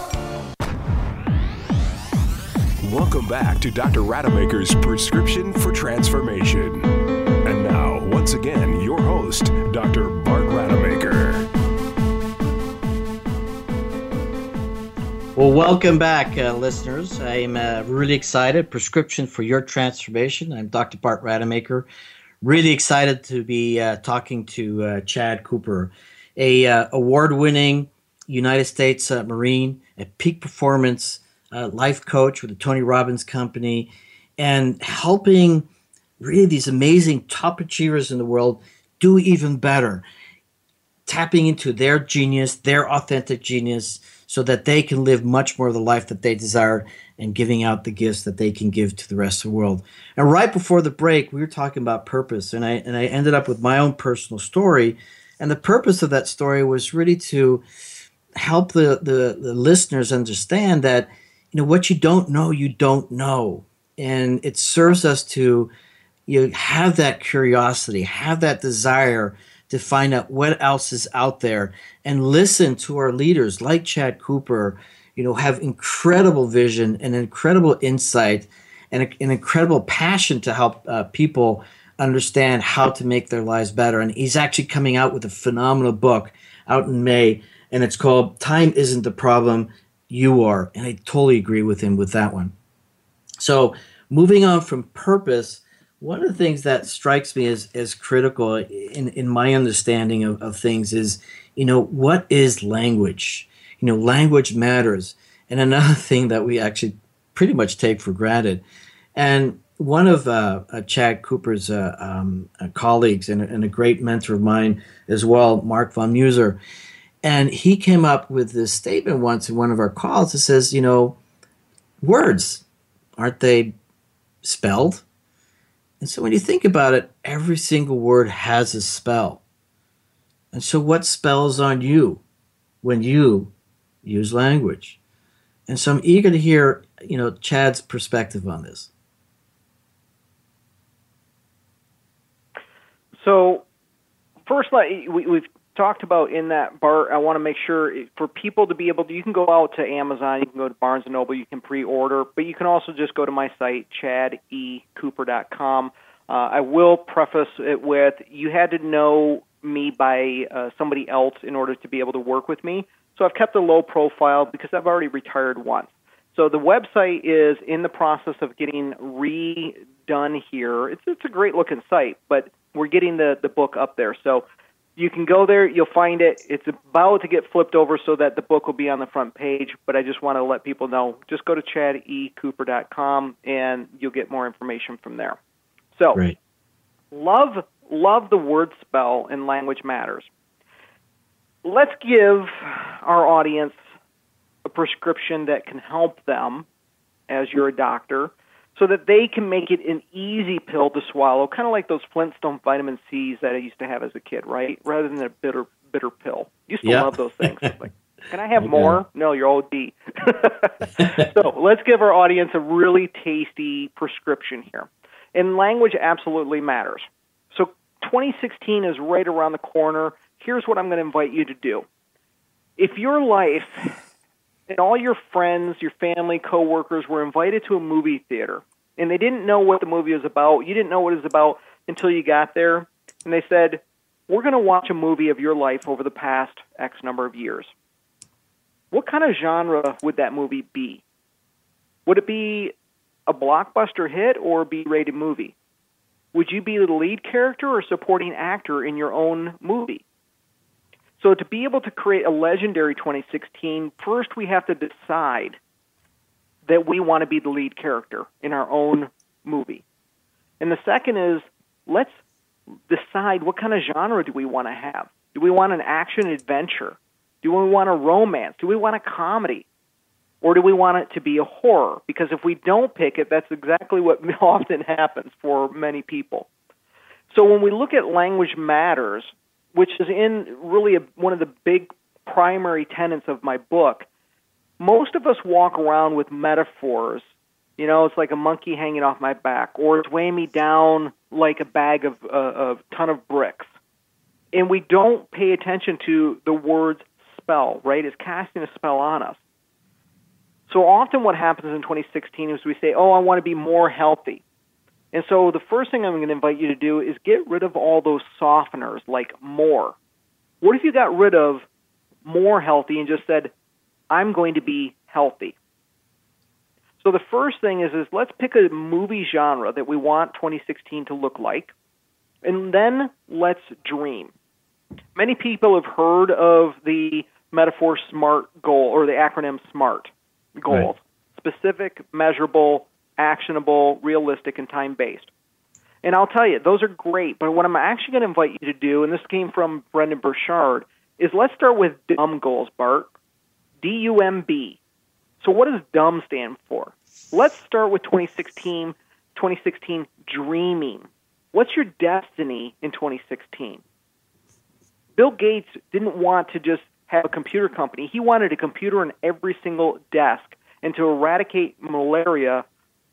A: Welcome back to Dr. Rademacher's Prescription for Transformation. And now, once again, your host, Dr.
B: Well, welcome back, uh, listeners. I'm uh, really excited. Prescription for Your Transformation. I'm Dr. Bart Rademacher. Really excited to be uh, talking to uh, Chad Cooper, a uh, award-winning United States uh, Marine, a peak performance life coach with the Tony Robbins Company, and helping really these amazing top achievers in the world do even better, tapping into their genius, their authentic genius, so that they can live much more of the life that they desire and giving out the gifts that they can give to the rest of the world. And right before the break, we were talking about purpose, and I and I ended up with my own personal story. And the purpose of that story was really to help the, the, the listeners understand that you know what you don't know, you don't know. And it serves us to you know, have that curiosity, have that desire to find out what else is out there and listen to our leaders like Chad Cooper, you know, have incredible vision and incredible insight and a, an incredible passion to help uh, people understand how to make their lives better. And he's actually coming out with a phenomenal book out in May, and it's called Time Isn't the Problem, You Are. And I totally agree with him with that one. So, moving on from purpose one of the things that strikes me as, as critical in, in my understanding of, of things is, you know, what is language? You know, language matters. And another thing that we actually pretty much take for granted. And one of uh, uh, Chad Cooper's uh, um, uh, colleagues and, and, a great mentor of mine as well, Mark von Muser, and he came up with this statement once in one of our calls that says, you know, words, aren't they spelled? And so when you think about it, every single word has a spell. And so what spells on you when you use language? And so I'm eager to hear, you know, Chad's perspective on this.
C: So first, we, we've talked about in that Bart, I want to make sure for people to be able to, you can go out to Amazon, you can go to Barnes and Noble, you can pre-order, but you can also just go to my site, chadecooper.com. Uh, I will preface it with you had to know me by uh, somebody else in order to be able to work with me. So I've kept a low profile because I've already retired once. So the website is in the process of getting redone here. It's it's a great looking site, but we're getting the the book up there. So you can go there, you'll find it. It's about to get flipped over so that the book will be on the front page, but I just want to let people know just go to chadecooper.com and you'll get more information from there. So,
B: Great.
C: love love the word spell in language matters. Let's give our audience a prescription that can help them as you're a doctor so that they can make it an easy pill to swallow, kind of like those Flintstone vitamin C's that I used to have as a kid, right? Rather than a bitter bitter pill. Used to
B: Yeah.
C: love those things. like, can I have
B: Okay.
C: more? No, you're OD. so let's give our audience a really tasty prescription here. And language absolutely matters. So 2016 is right around the corner. Here's what I'm going to invite you to do. If your life and all your friends, your family, coworkers were invited to a movie theater and they didn't know what the movie was about, you didn't know what it was about until you got there, and they said, "We're going to watch a movie of your life over the past X number of years." What kind of genre would that movie be? Would it be a blockbuster hit or a B-rated movie? Would you be the lead character or supporting actor in your own movie? So to be able to create a legendary 2016, first we have to decide that we want to be the lead character in our own movie. And the second is let's decide what kind of genre do we want to have? Do we want an action adventure? Do we want a romance? Do we want a comedy? Or do we want it to be a horror? Because if we don't pick it, that's exactly what often happens for many people. So when we look at language matters, which is in really a, one of the big primary tenets of my book, most of us walk around with metaphors. You know, it's like a monkey hanging off my back, or it's weighing me down like a bag of uh, a ton of bricks. And we don't pay attention to the word's spell, right? It's casting a spell on us. So often what happens in 2016 is we say, oh, I want to be more healthy. And so the first thing I'm going to invite you to do is get rid of all those softeners like more. What if you got rid of more healthy and just said, I'm going to be healthy? So the first thing is is let's pick a movie genre that we want 2016 to look like, and then let's dream. Many people have heard of the metaphor SMART goal or the acronym SMART goals: specific, measurable, actionable, realistic, and time based. And I'll tell you, those are great. But what I'm actually going to invite you to do, and this came from Brendon Burchard, is let's start with dumb goals, Bart. D U M B. So what does dumb stand for? Let's start with 2016, 2016 dreaming. What's your destiny in 2016? Bill Gates didn't want to just have a computer company. He wanted a computer in every single desk and to eradicate malaria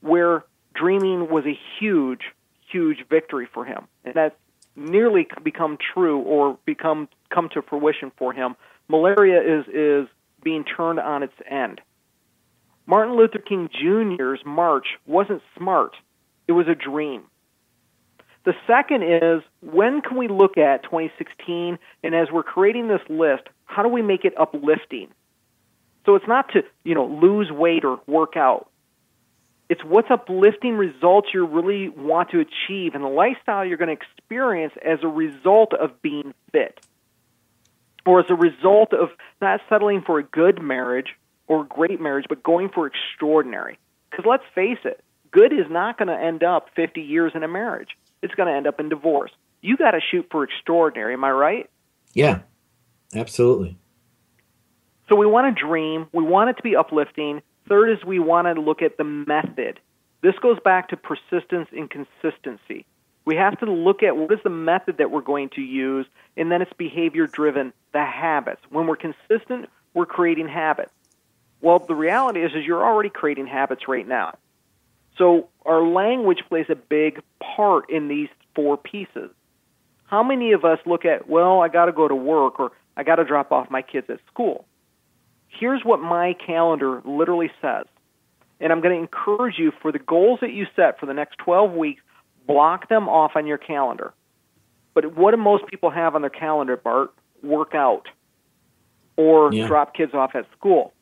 C: where dreaming was a huge, huge victory for him. And that's nearly become true or become come to fruition for him. Malaria is is being turned on its end. Martin Luther King Jr.'s march wasn't smart. It was a dream. The second is when can we look at 2016 and as we're creating this list, how do we make it uplifting? So it's not to, you know, lose weight or work out. It's what's uplifting results you really want to achieve and the lifestyle you're going to experience as a result of being fit. Or as a result of not settling for a good marriage or great marriage, but going for extraordinary. Because let's face it, good is not going to end up 50 years in a marriage. It's going to end up in divorce. You got to shoot for extraordinary. Am I right?
B: Yeah, absolutely.
C: So we want to dream. We want it to be uplifting. Third is we want to look at the method. This goes back to persistence and consistency. We have to look at what is the method that we're going to use, and then it's behavior driven, the habits. When we're consistent, we're creating habits. Well, the reality is, is you're already creating habits right now. So our language plays a big part in these four pieces. How many of us look at, well, I got to go to work or I got to drop off my kids at school? Here's what my calendar literally says. And I'm going to encourage you for the goals that you set for the next 12 weeks, block them off on your calendar. But what do most people have on their calendar, Bart? Work out or
B: Yeah.
C: drop kids off at school.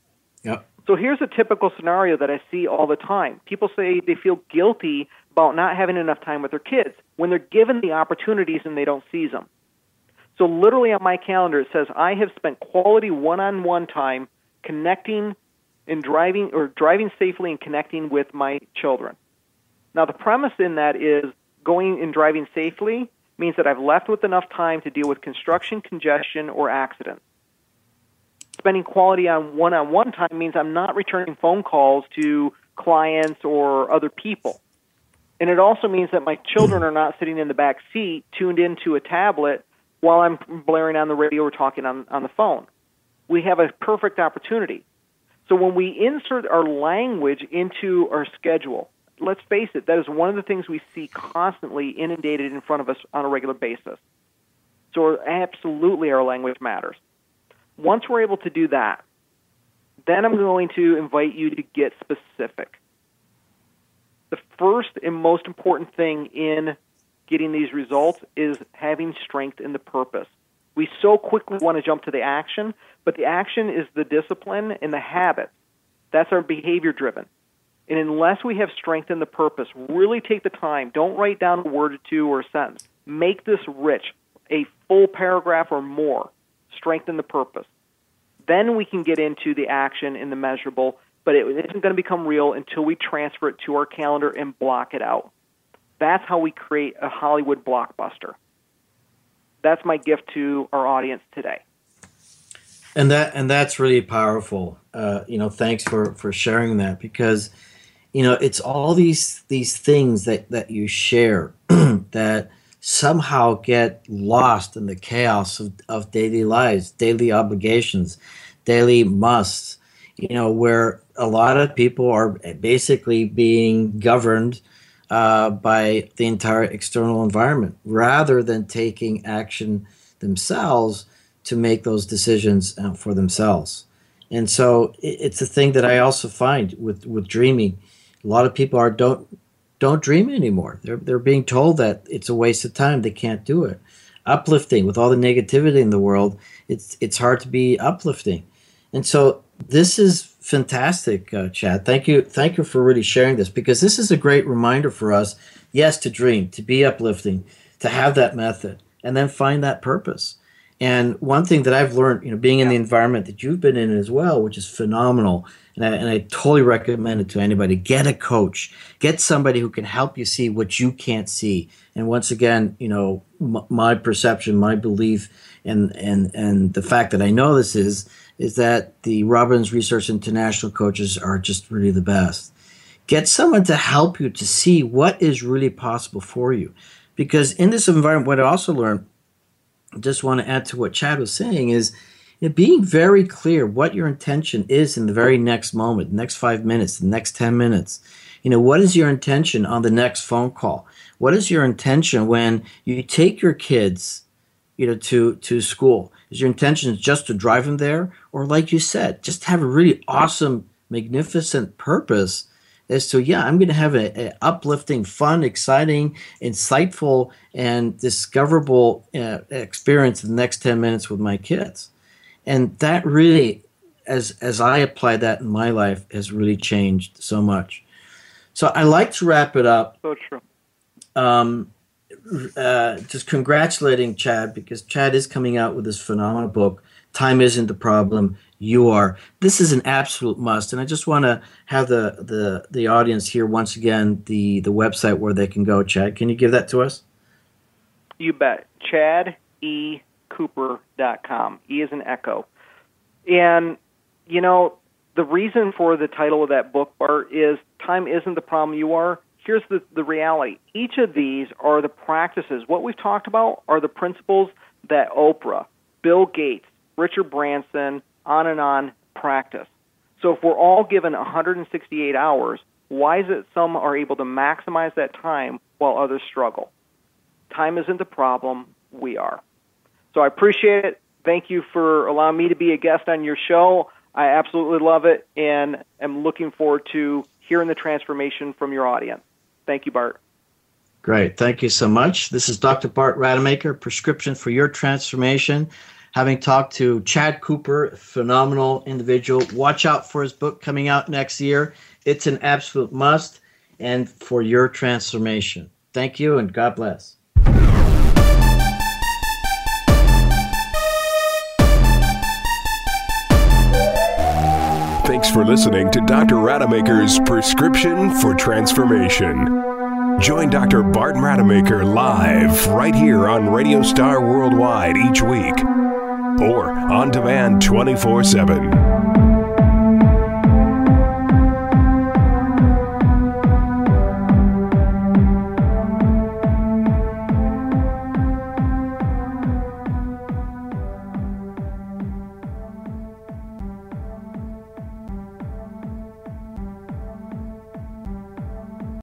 B: Yep.
C: So here's a typical scenario that I see all the time. People say they feel guilty about not having enough time with their kids when they're given the opportunities and they don't seize them. So literally on my calendar it says I have spent quality one-on-one time connecting and driving or driving safely and connecting with my children. Now the premise in that is going and driving safely means that I've left with enough time to deal with construction, congestion, or accidents. Spending quality on one-on-one time means I'm not returning phone calls to clients or other people. And it also means that my children are not sitting in the back seat tuned into a tablet while I'm blaring on the radio or talking on, on the phone. We have a perfect opportunity. So when we insert our language into our schedule, let's face it, that is one of the things we see constantly inundated in front of us on a regular basis. So absolutely our language matters. Once we're able to do that, then I'm going to invite you to get specific. The first and most important thing in getting these results is having strength in the purpose. We so quickly want to jump to the action, but the action is the discipline and the habit. That's our behavior driven. And unless we have strength in the purpose, really take the time. Don't write down a word or two or a sentence. Make this rich, a full paragraph or more. Strengthen the purpose. Then we can get into the action and the measurable, but it isn't going to become real until we transfer it to our calendar and block it out. That's how we create a Hollywood blockbuster. That's my gift to our audience today.
B: And that and that's really powerful. Uh, you know, thanks for for sharing that because you know it's all these these things that that you share that somehow get lost in the chaos of, of daily lives, daily obligations, daily musts. You know, where a lot of people are basically being governed uh, by the entire external environment rather than taking action themselves to make those decisions uh, for themselves. And so it's a thing that I also find with, with dreaming. A lot of people are don't don't dream anymore. They're they're being told that it's a waste of time. They can't do it. Uplifting with all the negativity in the world, it's it's hard to be uplifting. And so this is fantastic, uh, Chad. Thank you, thank you for really sharing this because this is a great reminder for us. Yes, to dream, to be uplifting, to have that method, and then find that purpose. And one thing that I've learned, you know, being in the environment that you've been in as well, which is phenomenal, and I, and I totally recommend it to anybody. Get a coach, get somebody who can help you see what you can't see. And once again, you know, m- my perception, my belief, and and and the fact that I know this is is that the Robbins Research International coaches are just really the best. Get someone to help you to see what is really possible for you. Because in this environment, what I also learned, just want to add to what Chad was saying, is you know, being very clear what your intention is in the very next moment, next five minutes, the next 10 minutes. You know, what is your intention on the next phone call? What is your intention when you take your kids, you know, to, to school? Is your intention just to drive them there? Or, like you said, just have a really awesome, magnificent purpose as to, yeah, I'm going to have an uplifting, fun, exciting, insightful, and discoverable uh, experience in the next 10 minutes with my kids. And that really, as, as I apply that in my life, has really changed so much. So I like to wrap it up.
C: So true.
B: Um, uh, just congratulating Chad because Chad is coming out with this phenomenal book. Time isn't the problem. You are. This is an absolute must, and I just want to have the, the the audience here once again the the website where they can go. Chad, can you give that to us?
C: You bet. Chad E ChadECooper.com. E is an echo, and you know the reason for the title of that book, Bart, is time isn't the problem. You are here's the, the reality. Each of these are the practices. What we've talked about are the principles that Oprah, Bill Gates, Richard Branson, on and on practice. So if we're all given 168 hours, why is it some are able to maximize that time while others struggle? Time isn't the problem, we are. So I appreciate it. Thank you for allowing me to be a guest on your show. I absolutely love it and am looking forward to hearing the transformation from your audience. Thank you, Bart.
B: Great. Thank you so much. This is Dr. Bart Rademacher, Prescription for Your Transformation. Having talked to Chad Cooper, phenomenal individual. Watch out for his book coming out next year. It's an absolute must and for your transformation. Thank you and God bless.
A: Thanks for listening to Dr. Rademacher's Prescription for Transformation. Join Dr. Barton Rademacher live right here on Radio Star Worldwide each week or on demand 24 7.